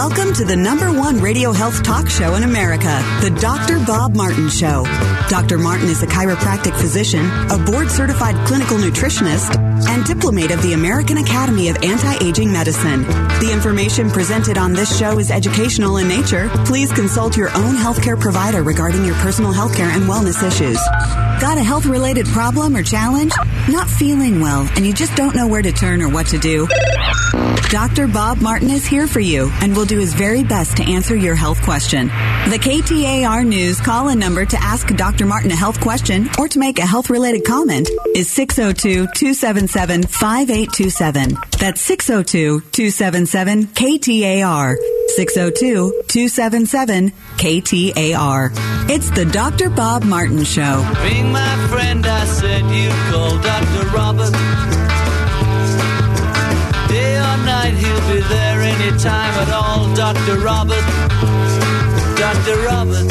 Welcome to the number one radio health talk show in America, the Dr. Bob Martin Show. Dr. Martin is a chiropractic physician, a board certified clinical nutritionist, and diplomate of the American Academy of Anti Aging Medicine. The information presented on this show is educational in nature. Please consult your own healthcare provider regarding your personal healthcare and wellness issues. Got a health related problem or challenge? Not feeling well and you just don't know where to turn or what to do? Dr. Bob Martin is here for you and will do his very best to answer your health question. The KTAR News call in number to ask Dr. Martin a health question or to make a health related comment is 602 277 5827. That's 602 277 KTAR. 602 277 KTAR. It's the Dr. Bob Martin Show. Being my friend, I said you call Dr. Robert. Day night, he'll be there any time at all. Dr. Robert, Dr. Robert.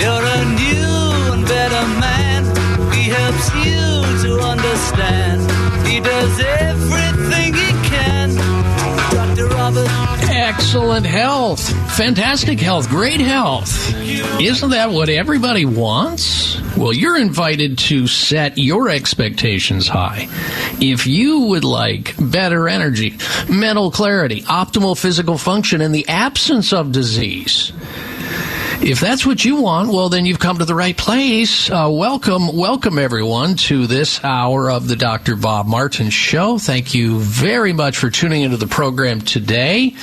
You're a new and better man. He helps you to understand. He does everything Excellent health. Fantastic health. Great health. Isn't that what everybody wants? Well, you're invited to set your expectations high. If you would like better energy, mental clarity, optimal physical function, and the absence of disease, if that's what you want, well, then you've come to the right place. Uh, welcome, welcome everyone to this hour of the Dr. Bob Martin Show. Thank you very much for tuning into the program today.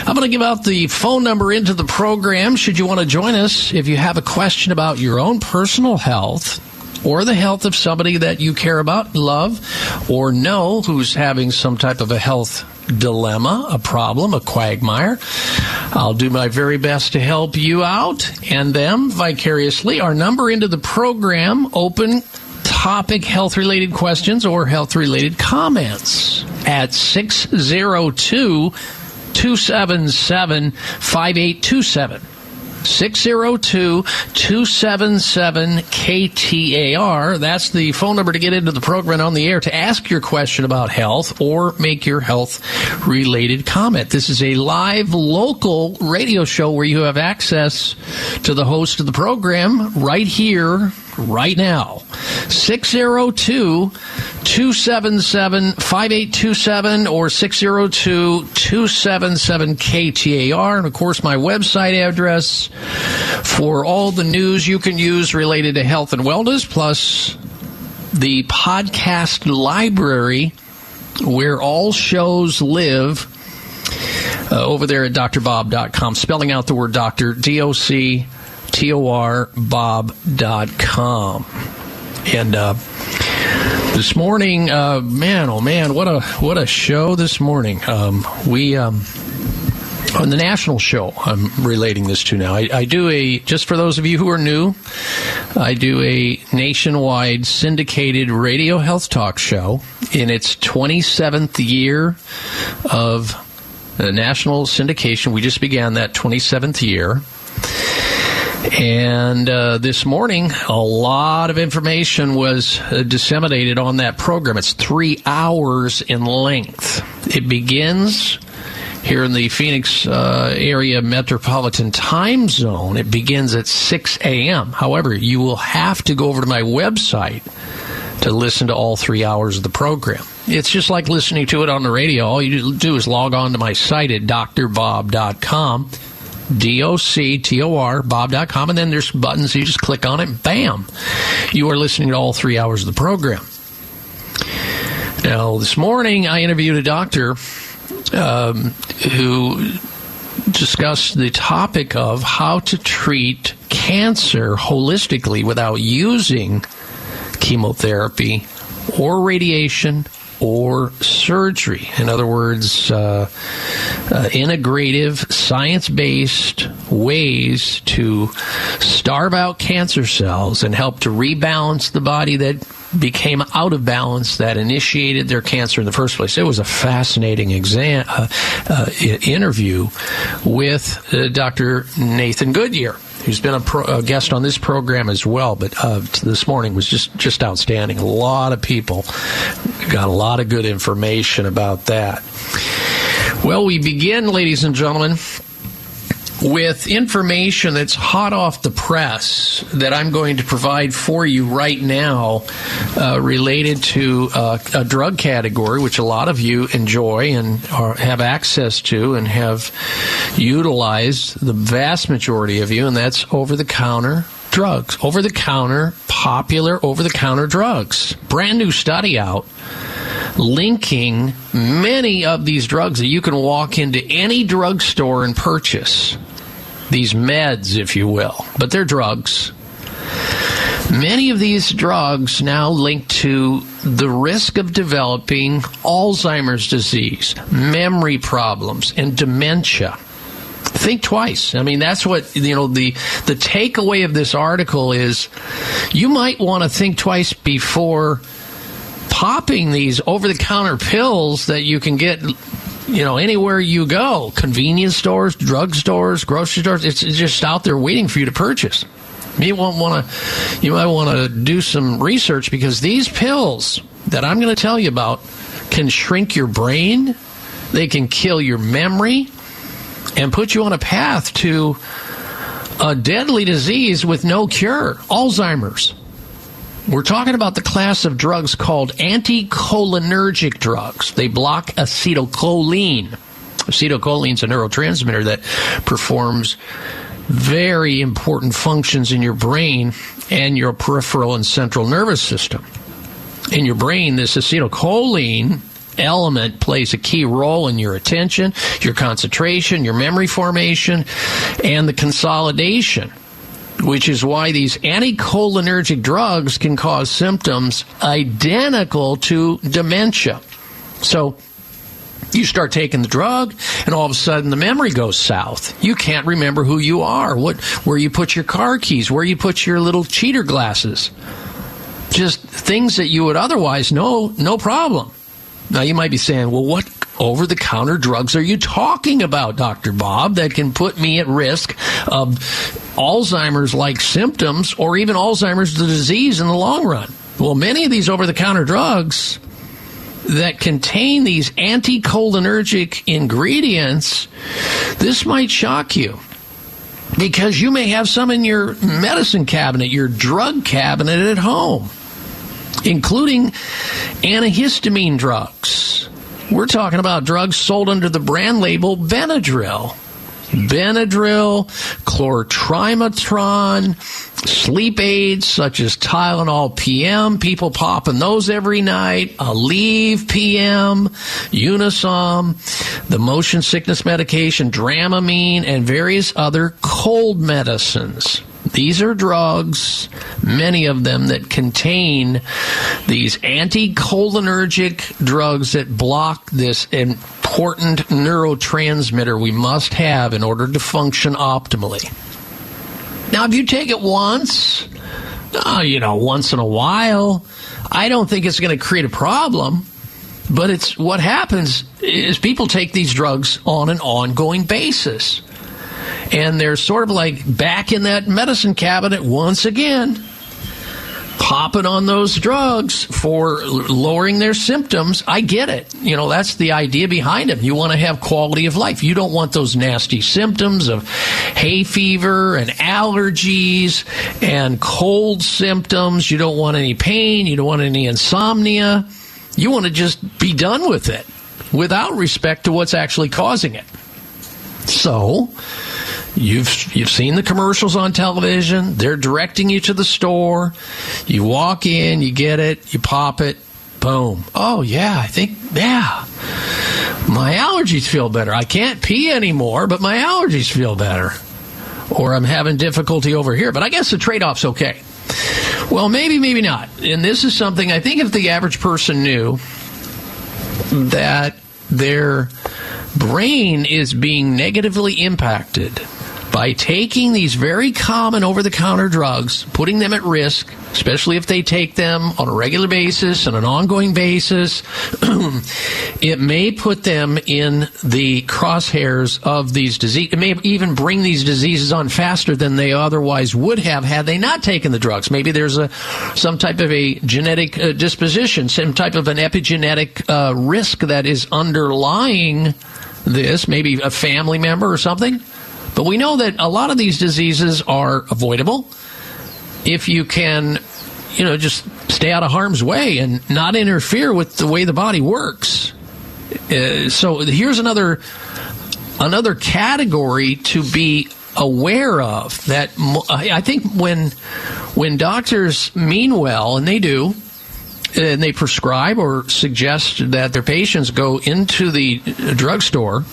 I'm going to give out the phone number into the program should you want to join us. If you have a question about your own personal health, or the health of somebody that you care about, love, or know who's having some type of a health dilemma, a problem, a quagmire. I'll do my very best to help you out and them vicariously. Our number into the program, open topic health related questions or health related comments at 602 277 5827. 602 277 KTAR. That's the phone number to get into the program on the air to ask your question about health or make your health related comment. This is a live local radio show where you have access to the host of the program right here, right now. 602 277 5827 or 602 277 KTAR. And of course, my website address for all the news you can use related to health and wellness, plus the podcast library where all shows live. Uh, over there at drbob.com, spelling out the word doctor, D O C T O R Bob.com. And uh, this morning, uh, man, oh man, what a what a show this morning. Um, we um, on the national show. I'm relating this to now. I, I, do a just for those of you who are new. I do a nationwide syndicated radio health talk show in its 27th year of the national syndication. We just began that 27th year. And uh, this morning, a lot of information was uh, disseminated on that program. It's three hours in length. It begins here in the Phoenix uh, area metropolitan time zone. It begins at 6 a.m. However, you will have to go over to my website to listen to all three hours of the program. It's just like listening to it on the radio. All you do is log on to my site at drbob.com D-O-C-T-O-R, bob.com, and then there's buttons. You just click on it, bam. You are listening to all three hours of the program. Now, this morning I interviewed a doctor um, who discussed the topic of how to treat cancer holistically without using chemotherapy or radiation or surgery. In other words, uh, uh, integrative, science based ways to starve out cancer cells and help to rebalance the body that became out of balance that initiated their cancer in the first place. It was a fascinating exam, uh, uh interview with uh, Dr. Nathan Goodyear who's been a, pro, a, guest on this program as well. But uh, this morning was just just outstanding. A lot of people got a lot of good information about that. Well, we begin, ladies and gentlemen, with information that's hot off the press that I'm going to provide for you right now uh, related to uh, a drug category which a lot of you enjoy and are, have access to and have utilized, the vast majority of you, and that's over the counter drugs. Over the counter, popular over the counter drugs. Brand new study out linking many of these drugs that you can walk into any drugstore and purchase. These meds, if you will, but they're drugs. Many of these drugs now link to the risk of developing Alzheimer's disease, memory problems, and dementia. Think twice. I mean, that's what, you know, the, the takeaway of this article is you might want to think twice before popping these over the counter pills that you can get you know anywhere you go convenience stores drug stores grocery stores it's, it's just out there waiting for you to purchase. You won't want to you might want to do some research because these pills that i'm going to tell you about can shrink your brain they can kill your memory and put you on a path to a deadly disease with no cure alzheimer's we're talking about the class of drugs called anticholinergic drugs. They block acetylcholine. Acetylcholine is a neurotransmitter that performs very important functions in your brain and your peripheral and central nervous system. In your brain, this acetylcholine element plays a key role in your attention, your concentration, your memory formation, and the consolidation which is why these anticholinergic drugs can cause symptoms identical to dementia. So, you start taking the drug, and all of a sudden the memory goes south. You can't remember who you are, what, where you put your car keys, where you put your little cheater glasses. Just things that you would otherwise know, no problem. Now you might be saying, well, what over the counter drugs are you talking about, Dr. Bob, that can put me at risk of Alzheimer's like symptoms or even Alzheimer's the disease in the long run? Well, many of these over the counter drugs that contain these anticholinergic ingredients, this might shock you because you may have some in your medicine cabinet, your drug cabinet at home, including antihistamine drugs we're talking about drugs sold under the brand label Benadryl. Benadryl, chlortrimetron, sleep aids such as Tylenol PM, people popping those every night, Aleve PM, Unisom, the motion sickness medication Dramamine, and various other cold medicines. These are drugs, many of them that contain these anticholinergic drugs that block this important neurotransmitter we must have in order to function optimally. Now, if you take it once, uh, you know, once in a while, I don't think it's going to create a problem. But it's what happens is people take these drugs on an ongoing basis and they're sort of like back in that medicine cabinet once again popping on those drugs for lowering their symptoms. I get it. You know, that's the idea behind them. You want to have quality of life. You don't want those nasty symptoms of hay fever and allergies and cold symptoms. You don't want any pain. You don't want any insomnia. You want to just be done with it without respect to what's actually causing it. So, You've you've seen the commercials on television. They're directing you to the store. You walk in, you get it, you pop it, boom. Oh yeah, I think yeah. My allergies feel better. I can't pee anymore, but my allergies feel better. Or I'm having difficulty over here, but I guess the trade-off's okay. Well, maybe maybe not. And this is something I think if the average person knew that their brain is being negatively impacted by taking these very common over the counter drugs, putting them at risk, especially if they take them on a regular basis and an ongoing basis, it may put them in the crosshairs of these diseases. It may even bring these diseases on faster than they otherwise would have had they not taken the drugs. Maybe there's a some type of a genetic uh, disposition, some type of an epigenetic uh, risk that is underlying this, maybe a family member or something. But we know that a lot of these diseases are avoidable if you can, you know, just stay out of harm's way and not interfere with the way the body works. Uh, so here's another another category to be aware of that I think when when doctors mean well and they do and they prescribe or suggest that their patients go into the drugstore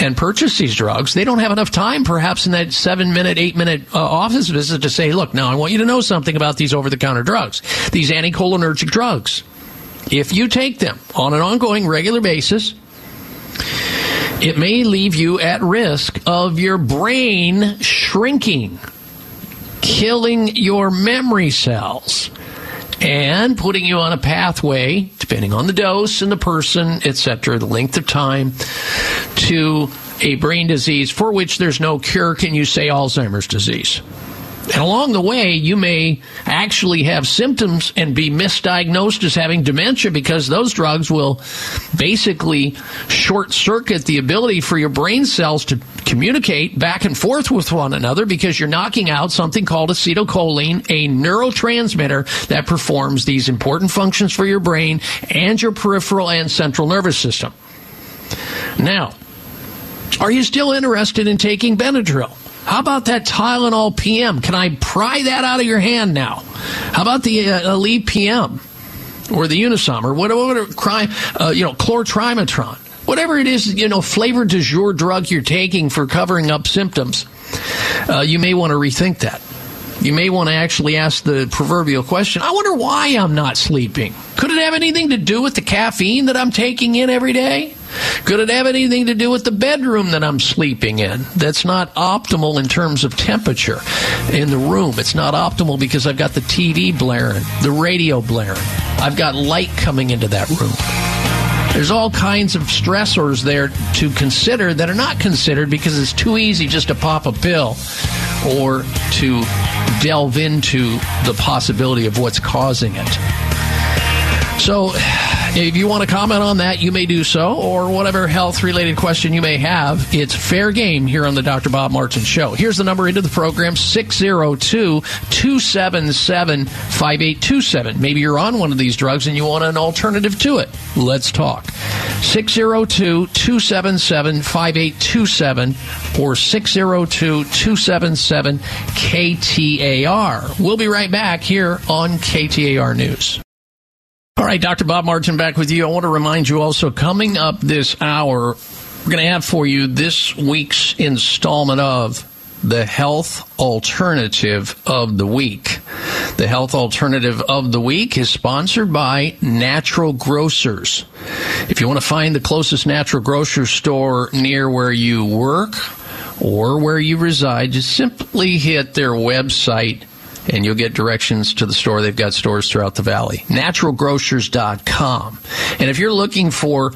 and purchase these drugs, they don't have enough time, perhaps in that seven minute, eight minute uh, office visit to say, look, now I want you to know something about these over the counter drugs, these anticholinergic drugs. If you take them on an ongoing, regular basis, it may leave you at risk of your brain shrinking, killing your memory cells and putting you on a pathway, depending on the dose and the person, etc., the length of time, to a brain disease for which there's no cure. Can you say Alzheimer's disease? And along the way, you may actually have symptoms and be misdiagnosed as having dementia because those drugs will basically short circuit the ability for your brain cells to communicate back and forth with one another because you're knocking out something called acetylcholine, a neurotransmitter that performs these important functions for your brain and your peripheral and central nervous system. Now, are you still interested in taking Benadryl? How about that Tylenol PM? Can I pry that out of your hand now? How about the uh, Aleve PM or the Unisom or whatever, crime, uh, you know, chlortrimetron? Whatever it is, you know, flavored du jour drug you're taking for covering up symptoms, uh, you may want to rethink that. You may want to actually ask the proverbial question I wonder why I'm not sleeping. Could it have anything to do with the caffeine that I'm taking in every day? Could it have anything to do with the bedroom that I'm sleeping in? That's not optimal in terms of temperature in the room. It's not optimal because I've got the TV blaring, the radio blaring. I've got light coming into that room. There's all kinds of stressors there to consider that are not considered because it's too easy just to pop a pill or to delve into the possibility of what's causing it. So, if you want to comment on that, you may do so, or whatever health related question you may have. It's fair game here on the Dr. Bob Martin Show. Here's the number into the program 602 277 5827. Maybe you're on one of these drugs and you want an alternative to it. Let's talk. 602 277 5827 or 602 277 KTAR. We'll be right back here on KTAR News. All right, Dr. Bob Martin back with you. I want to remind you also coming up this hour, we're going to have for you this week's installment of the health alternative of the week. The health alternative of the week is sponsored by Natural Grocers. If you want to find the closest natural grocery store near where you work or where you reside, just simply hit their website and you'll get directions to the store. They've got stores throughout the valley. Naturalgrocers.com. And if you're looking for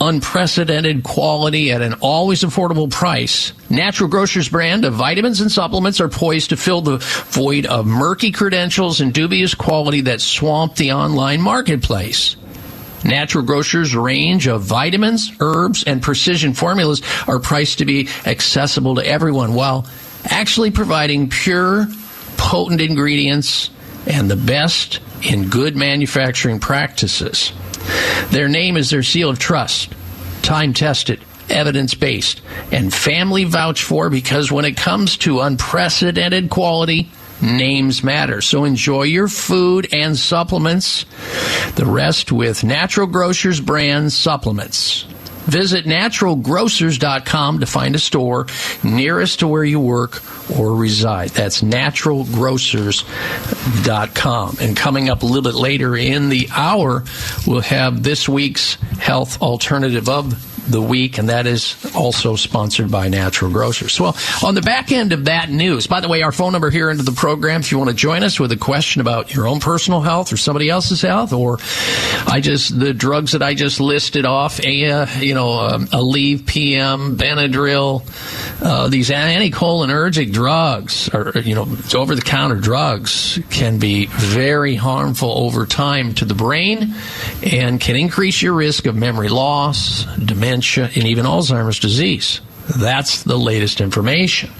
unprecedented quality at an always affordable price, Natural Grocers brand of vitamins and supplements are poised to fill the void of murky credentials and dubious quality that swamp the online marketplace. Natural Grocers' range of vitamins, herbs, and precision formulas are priced to be accessible to everyone while actually providing pure potent ingredients and the best in good manufacturing practices. Their name is their seal of trust, time tested, evidence based, and family vouched for because when it comes to unprecedented quality, names matter. So enjoy your food and supplements. The rest with Natural Grocers brand supplements. Visit naturalgrocers.com to find a store nearest to where you work or reside. That's naturalgrocers.com. And coming up a little bit later in the hour, we'll have this week's health alternative of the week, and that is also sponsored by Natural Grocers. Well, on the back end of that news, by the way, our phone number here into the program, if you want to join us with a question about your own personal health or somebody else's health, or I just, the drugs that I just listed off, a, uh, you know, um, Aleve PM, Benadryl, uh, these anticholinergic drugs, or, you know, over the counter drugs, can be very harmful over time to the brain and can increase your risk of memory loss, dementia dementia, and even Alzheimer's disease. That's the latest information.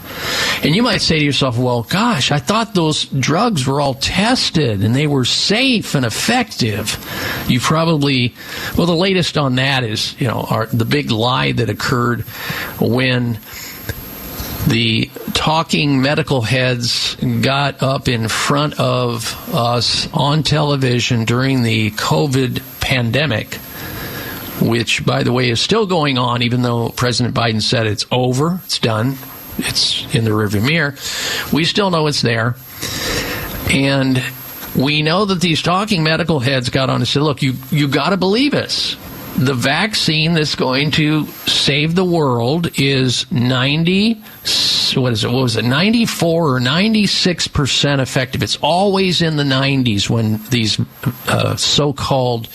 And you might say to yourself, well, gosh, I thought those drugs were all tested and they were safe and effective. You probably, well, the latest on that is, you know, our, the big lie that occurred when the talking medical heads got up in front of us on television during the COVID pandemic which, by the way, is still going on, even though President Biden said it's over, it's done, it's in the rearview mirror. We still know it's there. And we know that these talking medical heads got on and said, look, you, you got to believe us. The vaccine that's going to save the world is 90, what is it? What was it? 94 or 96% effective. It's always in the 90s when these uh, so called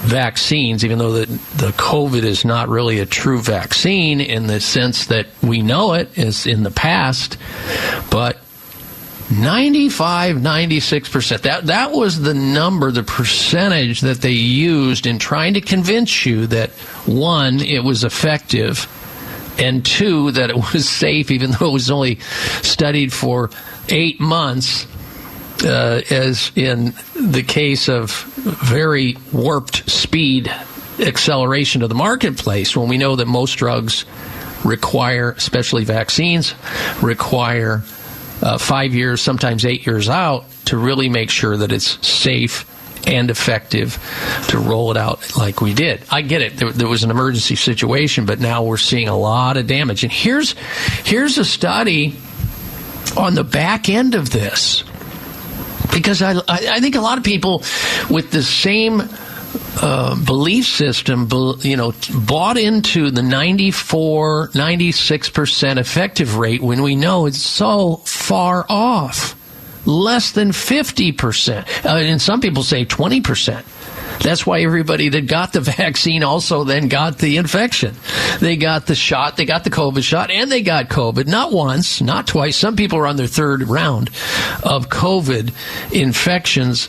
vaccines, even though the, the COVID is not really a true vaccine in the sense that we know it is in the past, but 95, 96%. That, that was the number, the percentage that they used in trying to convince you that one, it was effective, and two, that it was safe, even though it was only studied for eight months uh, as in the case of very warped speed acceleration of the marketplace, when we know that most drugs require, especially vaccines, require uh, five years, sometimes eight years out to really make sure that it's safe and effective to roll it out like we did. I get it. There, there, was an emergency situation, but now we're seeing a lot of damage. And here's here's a study on the back end of this because I, I think a lot of people with the same uh, belief system, you know, bought into the 94, 96% effective rate when we know it's so far off. Less than 50%. Uh, and some people say 20%. That's why everybody that got the vaccine also then got the infection. They got the shot, they got the COVID shot, and they got COVID. Not once, not twice. Some people are on their third round of COVID infections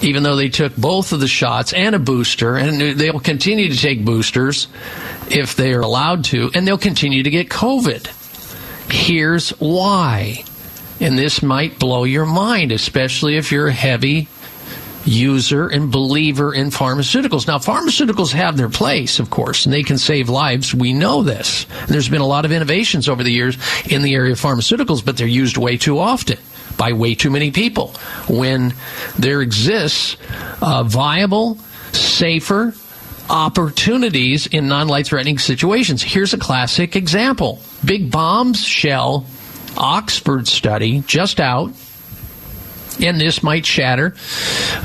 even though they took both of the shots and a booster, and they will continue to take boosters if they are allowed to, and they'll continue to get COVID. Here's why. And this might blow your mind, especially if you're a heavy user and believer in pharmaceuticals. Now, pharmaceuticals have their place, of course, and they can save lives. We know this. And there's been a lot of innovations over the years in the area of pharmaceuticals, but they're used way too often by way too many people. When there exists viable, safer opportunities in non life threatening situations. Here's a classic example Big Bombs Shell Oxford study just out and this might shatter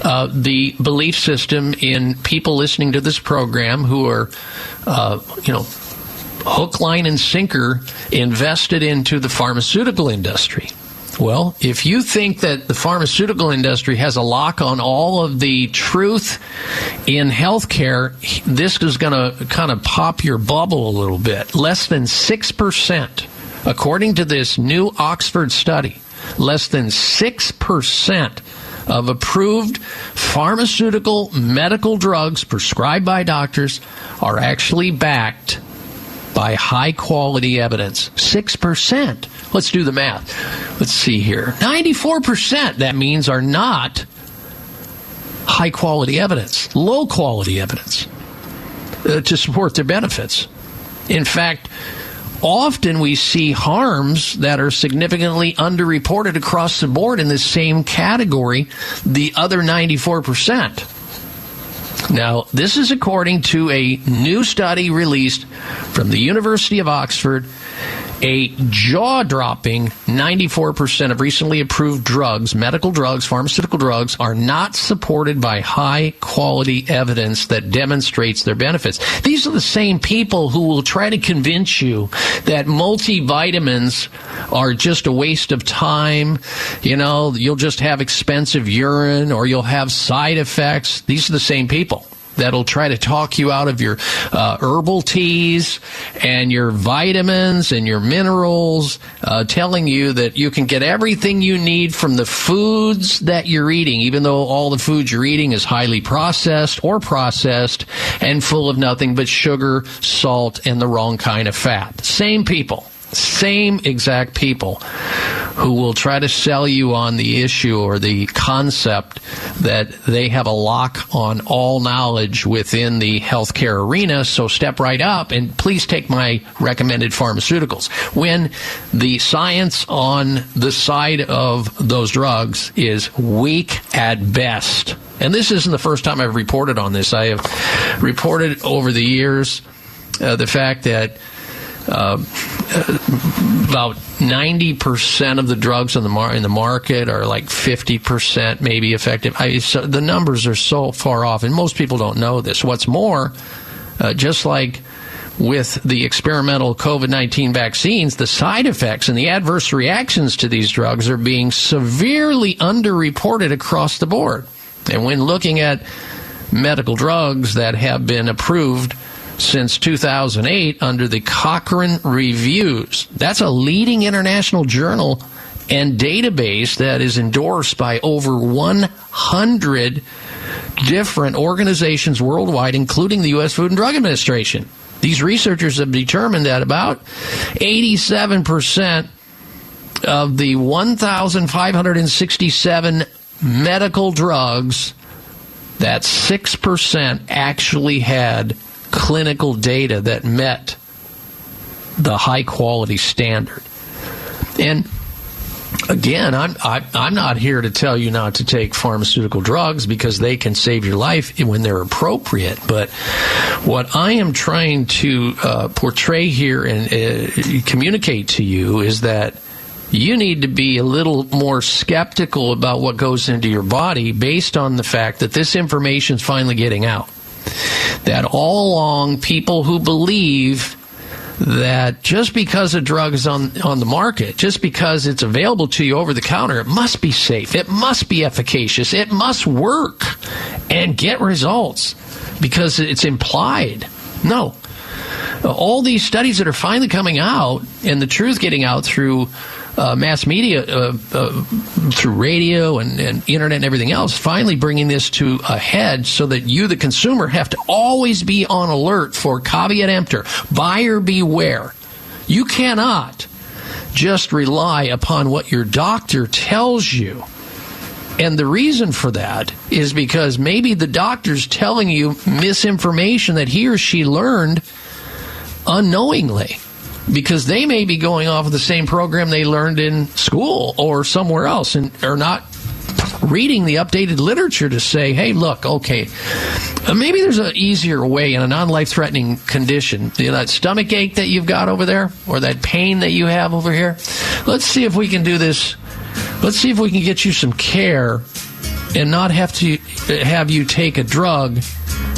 uh, the belief system in people listening to this program who are, uh, you know, hook, line, and sinker invested into the pharmaceutical industry. Well, if you think that the pharmaceutical industry has a lock on all of the truth in healthcare, this is going to kind of pop your bubble a little bit. Less than 6%, according to this new Oxford study, less than 6% of approved pharmaceutical medical drugs prescribed by doctors are actually backed by high quality evidence. 6%. Let's do the math. Let's see here. 94% that means are not high quality evidence, low quality evidence uh, to support their benefits. In fact, often we see harms that are significantly underreported across the board in the same category, the other 94%. Now, this is according to a new study released from the University of Oxford a jaw dropping 94% of recently approved drugs, medical drugs, pharmaceutical drugs, are not supported by high quality evidence that demonstrates their benefits. These are the same people who will try to convince you that multivitamins are just a waste of time. You know, you'll just have expensive urine or you'll have side effects. These are the same people. That'll try to talk you out of your uh, herbal teas and your vitamins and your minerals, uh, telling you that you can get everything you need from the foods that you're eating, even though all the food you're eating is highly processed or processed and full of nothing but sugar, salt, and the wrong kind of fat. Same people same exact people who will try to sell you on the issue or the concept that they have a lock on all knowledge within the healthcare arena. So step right up and please take my recommended pharmaceuticals. When the science on the side of those drugs is weak at best. And this isn't the first time I've reported on this. I have reported over the years uh, the fact that uh, about 90% of the drugs in the, mar- in the market are like 50% maybe effective. I, so the numbers are so far off, and most people don't know this. What's more, uh, just like with the experimental COVID 19 vaccines, the side effects and the adverse reactions to these drugs are being severely underreported across the board. And when looking at medical drugs that have been approved since 2008 under the Cochrane Reviews. That's a leading international journal and database that is endorsed by over 100 different organizations worldwide, including the U.S. Food and Drug Administration. These researchers have determined that about 87% of the 1,567 medical drugs, that 6% actually had clinical data that met the high quality standard. And again, I'm I, I'm not here to tell you not to take pharmaceutical drugs because they can save your life when they're appropriate. But what I am trying to uh, portray here and uh, communicate to you is that you need to be a little more skeptical about what goes into your body based on the fact that this information is finally getting out that all along people who believe that just because a drug is on, on the market, just because it's available to you over the counter, it must be safe, it must be efficacious, it must work and get results because it's implied. No. All these studies that are finally coming out and the truth getting out through uh, mass media uh, uh, through radio and, and, internet and everything else, finally bringing this to a head so that you, the consumer, have to always be on alert for caveat emptor, buyer beware. You cannot just rely upon what your doctor tells you. And the reason for that is because maybe the doctor's telling you misinformation that he or she learned unknowingly because they may be going off of the same program they learned in school or somewhere else and are not reading the updated literature to say, hey, look, okay, uh, maybe there's an easier way in a non life threatening condition. You know, that stomach ache that you've got over there or that pain that you have over here. Let's see if we can do this. Let's see if we can get you some care and not have to have you take a drug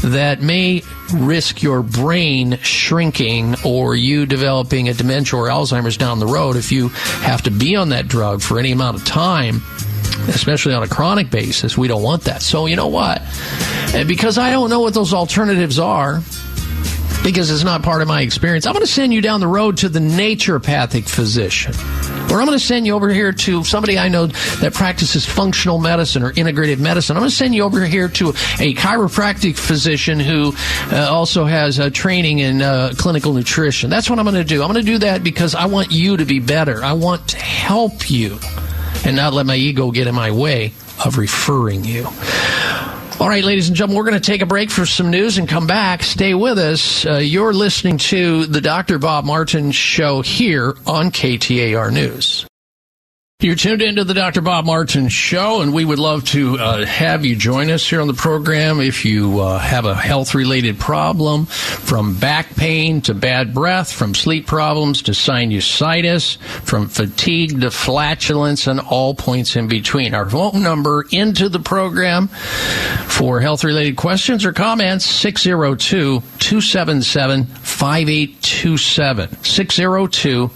that may risk your brain shrinking or you developing a dementia or Alzheimer's down the road if you have to be on that drug for any amount of time especially on a chronic basis. We don't want that. So, you know what? And because I don't know what those alternatives are, because it's not part of my experience, I'm going to send you down the road to the naturopathic physician. Or I'm going to send you over here to somebody I know that practices functional medicine or integrative medicine. I'm going to send you over here to a chiropractic physician who uh, also has uh, training in uh, clinical nutrition. That's what I'm going to do. I'm going to do that because I want you to be better. I want to help you and not let my ego get in my way of referring you. All right, ladies and gentlemen, we're going to take a break for some news and come back. Stay with us. Uh, you're listening to the Dr. Bob Martin Show here on KTAR News. You're tuned into the Dr. Bob Martin Show, and we would love to uh, have you join us here on the program if you uh, have a health related problem from back pain to bad breath, from sleep problems to sinusitis, from fatigue to flatulence, and all points in between. Our phone number into the program for health related questions or comments 602 277 5827. 602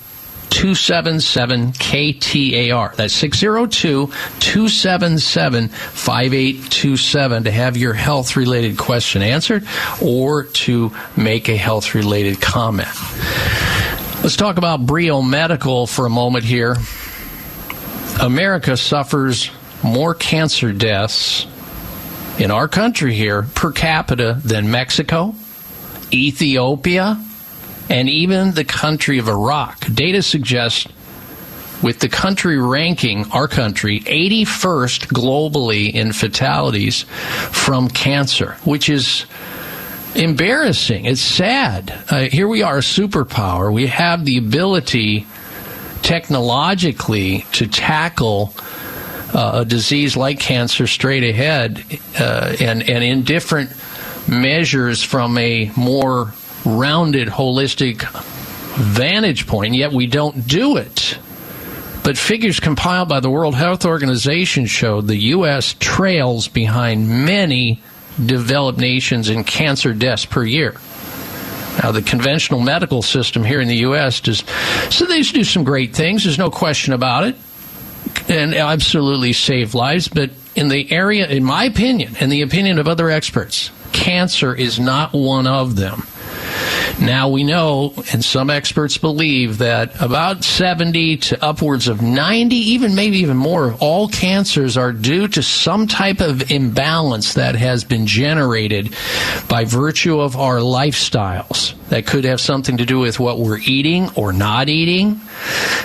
277 KTAR. That's 602 277 5827 to have your health related question answered or to make a health related comment. Let's talk about Brio Medical for a moment here. America suffers more cancer deaths in our country here per capita than Mexico, Ethiopia, and even the country of Iraq. Data suggests with the country ranking our country 81st globally in fatalities from cancer, which is embarrassing. It's sad. Uh, here we are, a superpower. We have the ability technologically to tackle uh, a disease like cancer straight ahead uh, and, and in different measures from a more rounded, holistic vantage point, yet we don't do it. But figures compiled by the World Health Organization showed the U.S. trails behind many developed nations in cancer deaths per year. Now, the conventional medical system here in the U.S. does so they do some great things. There's no question about it, and absolutely save lives. But in the area, in my opinion, and the opinion of other experts, cancer is not one of them. Now we know, and some experts believe, that about 70 to upwards of 90, even maybe even more, all cancers are due to some type of imbalance that has been generated by virtue of our lifestyles. That could have something to do with what we're eating or not eating,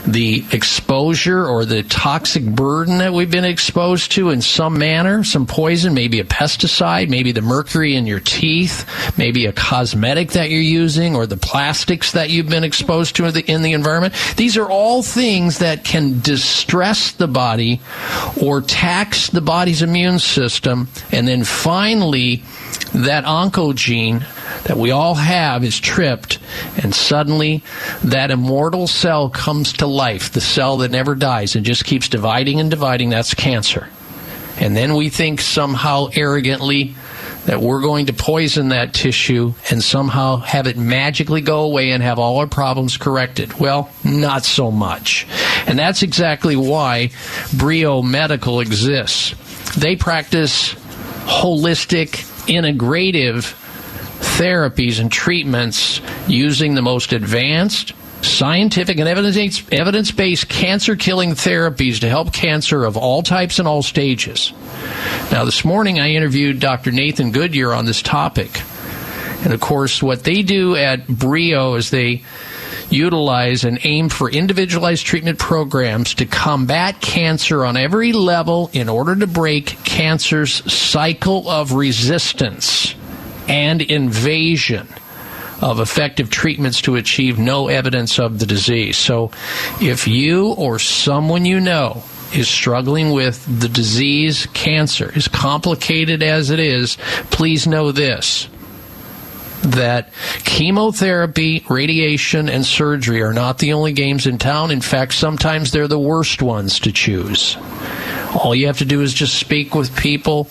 the exposure or the toxic burden that we've been exposed to in some manner, some poison, maybe a pesticide, maybe the mercury in your teeth, maybe a cosmetic that you're using, or the plastics that you've been exposed to in the, in the environment. These are all things that can distress the body or tax the body's immune system, and then finally, that oncogene that we all have is tripped, and suddenly that immortal cell comes to life, the cell that never dies and just keeps dividing and dividing. That's cancer. And then we think somehow arrogantly that we're going to poison that tissue and somehow have it magically go away and have all our problems corrected. Well, not so much. And that's exactly why Brio Medical exists. They practice holistic, integrative therapies and treatments using the most advanced scientific and evidence based cancer killing therapies to help cancer of all types and all stages. Now, this morning I interviewed Dr. Nathan Goodyear on this topic. And of course, what they do at Brio is they utilize and aim for individualized treatment programs to combat cancer on every level in order to break cancer's cycle of resistance and invasion of effective treatments to achieve no evidence of the disease. So, if you or someone you know is struggling with the disease cancer, as complicated as it is, please know this that chemotherapy, radiation, and surgery are not the only games in town. In fact, sometimes they're the worst ones to choose. All you have to do is just speak with people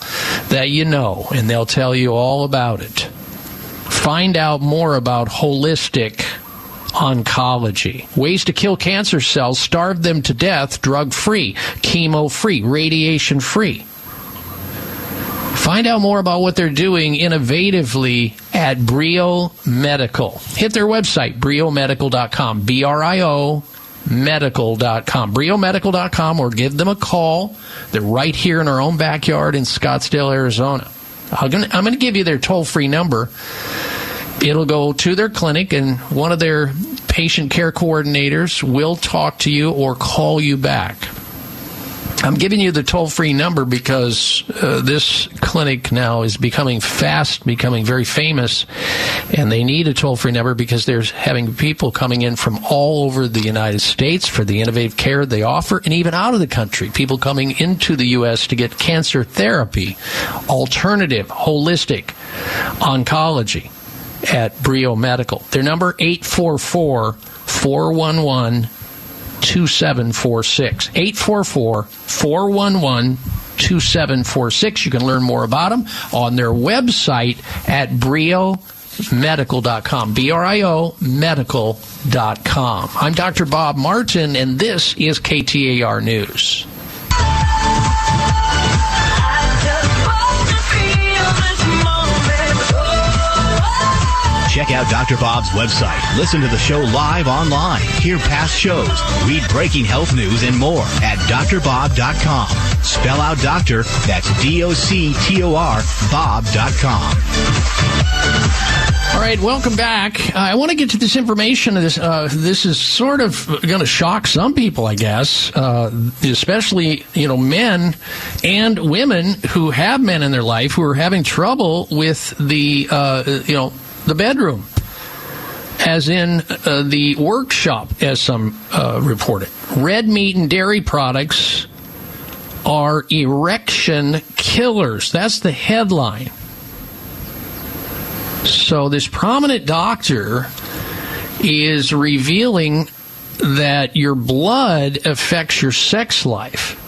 that you know, and they'll tell you all about it. Find out more about holistic oncology. Ways to kill cancer cells, starve them to death, drug free, chemo free, radiation free. Find out more about what they're doing innovatively at Brio Medical. Hit their website, briomedical.com, B R I O medical.com, briomedical.com, or give them a call. They're right here in our own backyard in Scottsdale, Arizona. I'm going to give you their toll free number. It'll go to their clinic, and one of their patient care coordinators will talk to you or call you back. I'm giving you the toll free number because uh, this clinic now is becoming fast, becoming very famous, and they need a toll free number because they're having people coming in from all over the United States for the innovative care they offer, and even out of the country. People coming into the U.S. to get cancer therapy, alternative, holistic oncology at Brio Medical. Their number 844 411 2746. 844 411 2746. You can learn more about them on their website at brio medical.com. B R I O medical.com. I'm Dr. Bob Martin, and this is KTAR News. Check out Dr. Bob's website. Listen to the show live online. Hear past shows. Read breaking health news and more at drbob.com. Spell out doctor. That's D-O-C-T-O-R Bob.com. All right, welcome back. Uh, I want to get to this information. This uh, this is sort of going to shock some people, I guess, uh, especially you know men and women who have men in their life who are having trouble with the uh, you know the bedroom, as in uh, the workshop, as some uh, reported. Red meat and dairy products are erection killers. That's the headline. So, this prominent doctor is revealing that your blood affects your sex life.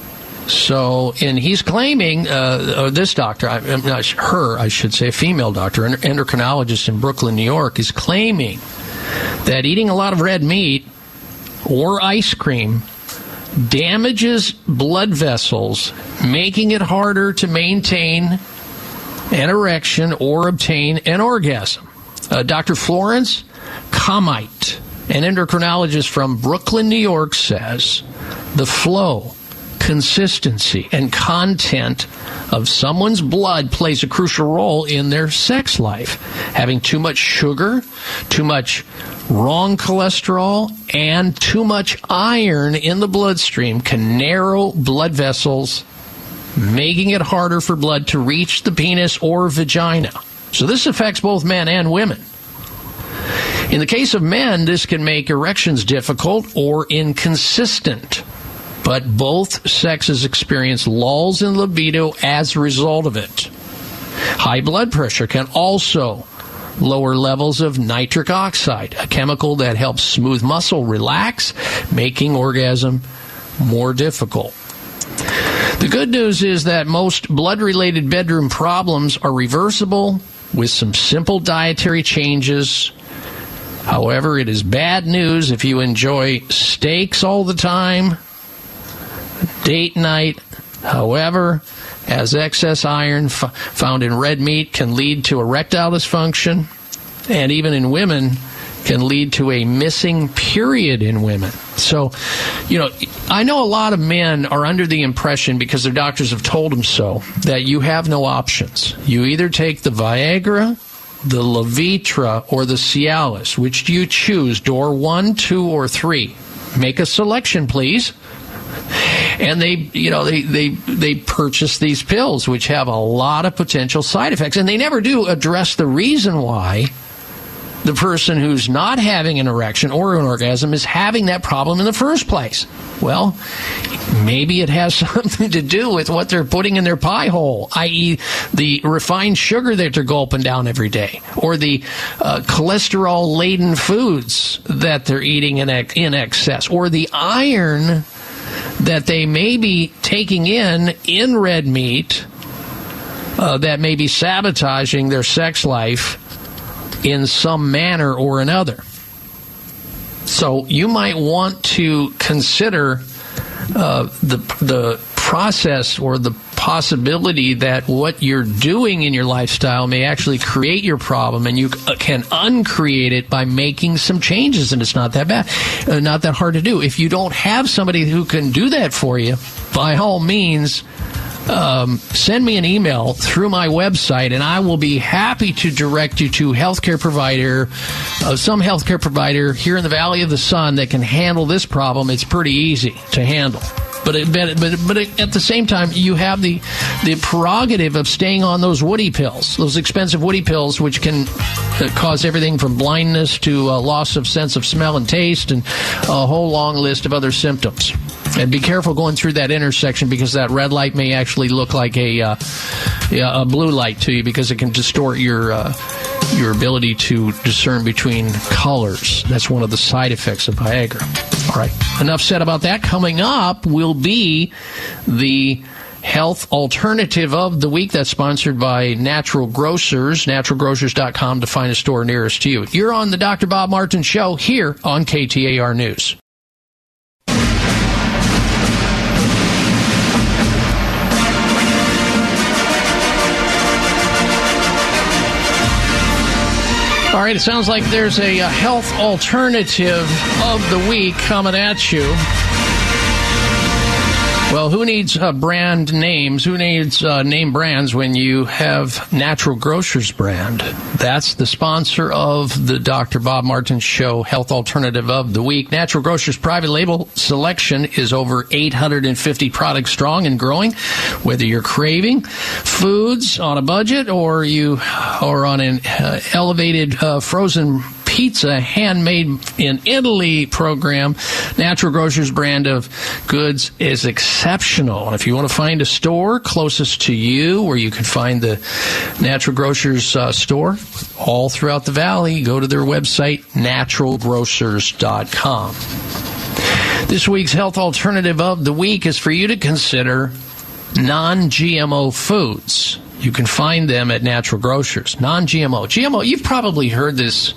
So, and he's claiming, uh, this doctor, I, not her, I should say, a female doctor, an endocrinologist in Brooklyn, New York, is claiming that eating a lot of red meat or ice cream damages blood vessels, making it harder to maintain an erection or obtain an orgasm. Uh, Dr. Florence Comite, an endocrinologist from Brooklyn, New York, says the flow consistency and content of someone's blood plays a crucial role in their sex life. Having too much sugar, too much wrong cholesterol, and too much iron in the bloodstream can narrow blood vessels, making it harder for blood to reach the penis or vagina. So this affects both men and women. In the case of men, this can make erections difficult or inconsistent but both sexes experience lulls in libido as a result of it. High blood pressure can also lower levels of nitric oxide, a chemical that helps smooth muscle relax, making orgasm more difficult. The good news is that most blood related bedroom problems are reversible with some simple dietary changes. However, it is bad news if you enjoy steaks all the time, date night. However, as excess iron f- found in red meat can lead to erectile dysfunction, and even in women, can lead to a missing period in women. So, you know, I know a lot of men are under the impression because their doctors have told them so that you have no options. You either take the Viagra, the Levitra, or the Cialis. Which do you choose? Door one, two, or three? Make a selection, please and they you know they they they purchase these pills which have a lot of potential side effects and they never do address the reason why the person who's not having an erection or an orgasm is having that problem in the first place. Well, maybe it has something to do with what they're putting in their pie hole, i.e., the refined sugar that they're gulping down every day, or the uh, cholesterol laden foods that they're eating in, ex- in excess, or the iron that they may be taking in in red meat uh, that may be sabotaging their sex life in some manner or another. So you might want to consider uh, the the process or the possibility that what you're doing in your lifestyle may actually create your problem and you can uncreate it by making some changes and it's not that bad uh, not that hard to do if you don't have somebody who can do that for you by all means um, send me an email through my website, and I will be happy to direct you to healthcare provider, uh, some healthcare provider here in the Valley of the Sun that can handle this problem. It's pretty easy to handle. But, it, but, but, but at the same time, you have the, the prerogative of staying on those woody pills, those expensive woody pills, which can uh, cause everything from blindness to uh, loss of sense of smell and taste and a whole long list of other symptoms. And be careful going through that intersection because that red light may actually look like a, uh, a blue light to you because it can distort your uh, your ability to discern between colors. That's one of the side effects of Viagra. All right. Enough said about that. Coming up will be the health alternative of the week. That's sponsored by Natural Grocers, naturalgrocers.com to find a store nearest to you. You're on the Dr. Bob Martin Show here on KTAR News. All right, it sounds like there's a, health alternative of the week coming at you. Well, who needs uh, brand names? Who needs uh, name brands when you have Natural Grocers brand? That's the sponsor of the Dr. Bob Martin Show Health Alternative of the Week. Natural Grocers private label selection is over 850 products strong and growing. Whether you're craving foods on a budget or you are on an uh, elevated uh, frozen pizza handmade in Italy program, Natural Grocers brand of goods is exceptional. And if you want to find a store closest to you where you can find the Natural Grocers uh, store all throughout the valley, go to their website, naturalgrocers.com. This week's health alternative of the week is for you to consider non GMO foods. You can find them at natural grocers. Non GMO. GMO, you've probably heard this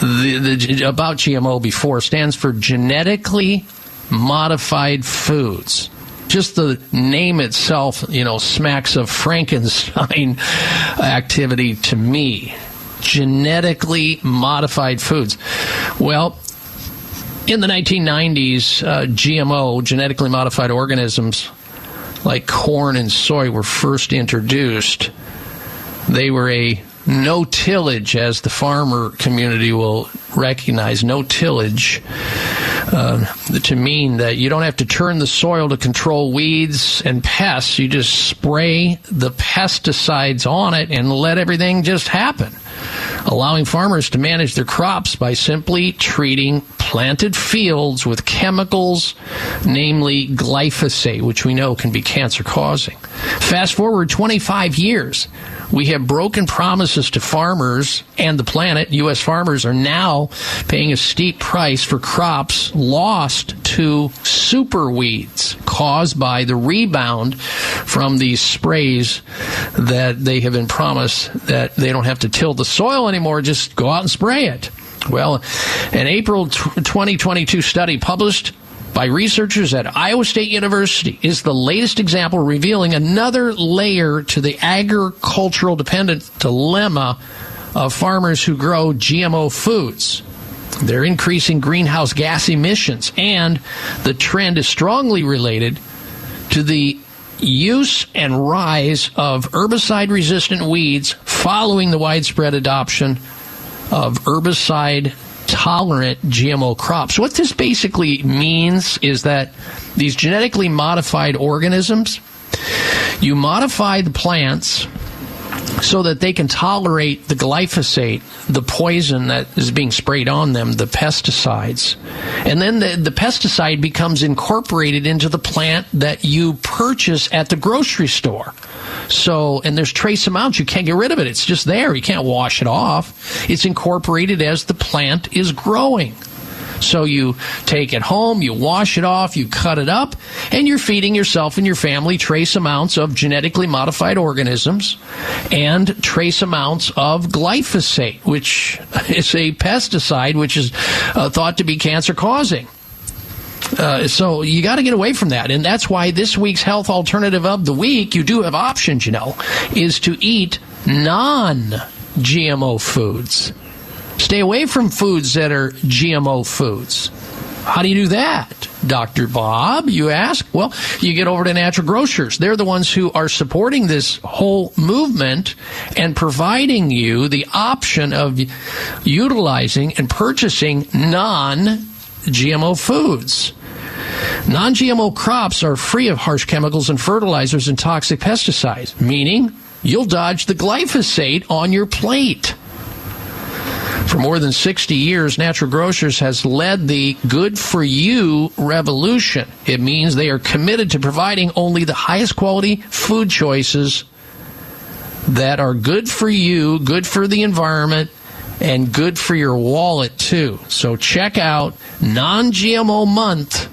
the, the, about GMO before stands for genetically modified foods. Just the name itself, you know, smacks of Frankenstein activity to me. Genetically modified foods. Well, in the 1990s, uh, GMO, genetically modified organisms like corn and soy, were first introduced. They were a no tillage, as the farmer community will recognize, no tillage uh, to mean that you don't have to turn the soil to control weeds and pests. You just spray the pesticides on it and let everything just happen. Allowing farmers to manage their crops by simply treating planted fields with chemicals, namely glyphosate, which we know can be cancer causing. Fast forward 25 years we have broken promises to farmers and the planet. U.S. farmers are now paying a steep price for crops lost to super weeds caused by the rebound from these sprays that they have been promised that they don't have to till the soil anymore, just go out and spray it. Well, an April 2022 study published by researchers at Iowa State University is the latest example revealing another layer to the agricultural dependent dilemma of farmers who grow GMO foods. They're increasing greenhouse gas emissions, and the trend is strongly related to the use and rise of herbicide resistant weeds following the widespread adoption of herbicide tolerant GMO crops. What this basically means is that these genetically modified organisms, you modify the plants so that they can tolerate the glyphosate, the poison that is being sprayed on them, the pesticides. And then the, the pesticide becomes incorporated into the plant that you purchase at the grocery store. So, and there's trace amounts. You can't get rid of it. It's just there. You can't wash it off. It's incorporated as the plant is growing. So you take it home, you wash it off, you cut it up, and you're feeding yourself and your family trace amounts of genetically modified organisms and trace amounts of glyphosate, which is a pesticide which is uh, thought to be cancer causing. Uh, so you got to get away from that. And that's why this week's health alternative of the week, you do have options, you know, is to eat non GMO foods. Stay away from foods that are GMO foods. How do you do that, Dr. Bob? You ask? Well, you get over to natural grocers. They're the ones who are supporting this whole movement and providing you the option of utilizing and purchasing non GMO foods. Non GMO crops are free of harsh chemicals and fertilizers and toxic pesticides, meaning you'll dodge the glyphosate on your plate. For more than 60 years, Natural Grocers has led the good for you revolution. It means they are committed to providing only the highest quality food choices that are good for you, good for the environment, and good for your wallet too. So check out non GMO month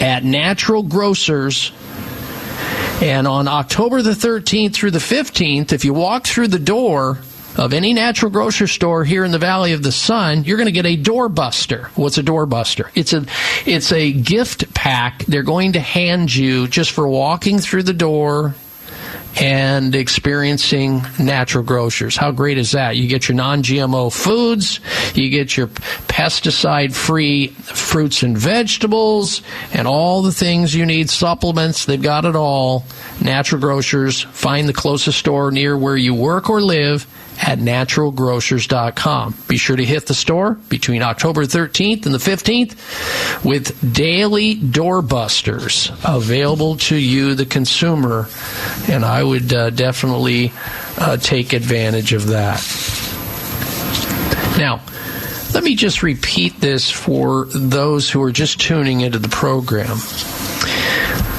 at Natural Grocers And on October the 13th through the 15th, if you walk through the door of any natural grocery store here in the Valley of the Sun, you're going to get a doorbuster. What's a doorbuster? It's a it's a gift pack they're going to hand you just for walking through the door and experiencing natural grocers. How great is that? You get your non GMO foods, you get your pesticide free fruits and vegetables, and all the things you need, supplements. They've got it all. Natural grocers. Find the closest store near where you work or live at naturalgrocers.com. Be sure to hit the store between October 13th and the 15th with daily doorbusters available to you, the consumer, and I would uh, definitely uh, take advantage of that. Now, let me just repeat this for those who are just tuning into the program.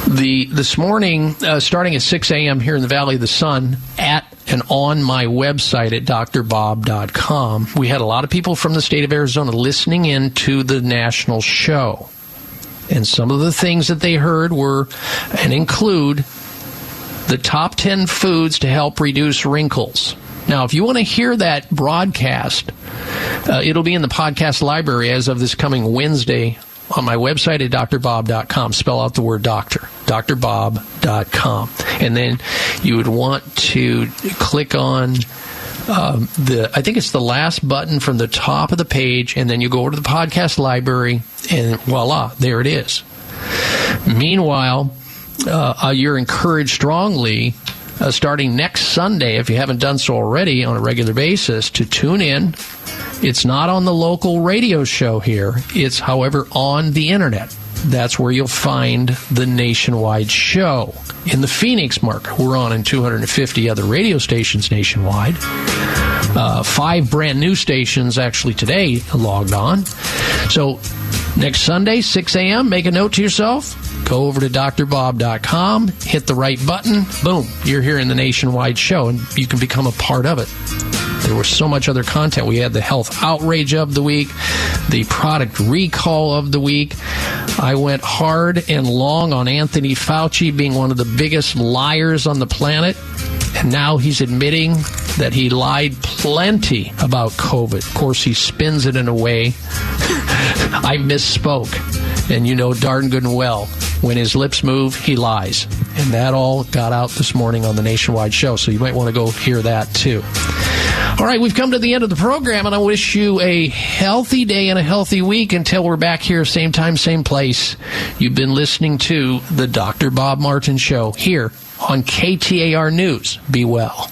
The this morning, uh, starting at 6 a.m. here in the Valley of the Sun, at and on my website at drbob.com, we had a lot of people from the state of Arizona listening in to the national show. And some of the things that they heard were and include the top 10 foods to help reduce wrinkles. Now, if you want to hear that broadcast, uh, it'll be in the podcast library as of this coming Wednesday on my website at drbob.com. Spell out the word doctor, drbob.com. And then you would want to click on um, the, I think it's the last button from the top of the page, and then you go over to the podcast library, and voila, there it is. Meanwhile, uh, you're encouraged strongly uh, starting next Sunday, if you haven't done so already on a regular basis, to tune in it's not on the local radio show here. It's, however, on the internet. That's where you'll find the nationwide show. In the Phoenix market, we're on in 250 other radio stations nationwide. Uh, five brand new stations actually today logged on. So next Sunday, 6 a.m., make a note to yourself. Go over to drbob.com, hit the right button, boom, you're here in the nationwide show, and you can become a part of it. There was so much other content. We had the health outrage of the week, the product recall of the week. I went hard and long on Anthony Fauci being one of the biggest liars on the planet. And now he's admitting that he lied plenty about COVID. Of course, he spins it in a way I misspoke. And you know darn good and well, when his lips move, he lies. And that all got out this morning on the Nationwide show. So you might want to go hear that too. All right, we've come to the end of the program, and I wish you a healthy day and a healthy week until we're back here, same time, same place. You've been listening to the Dr. Bob Martin Show here on KTAR News. Be well.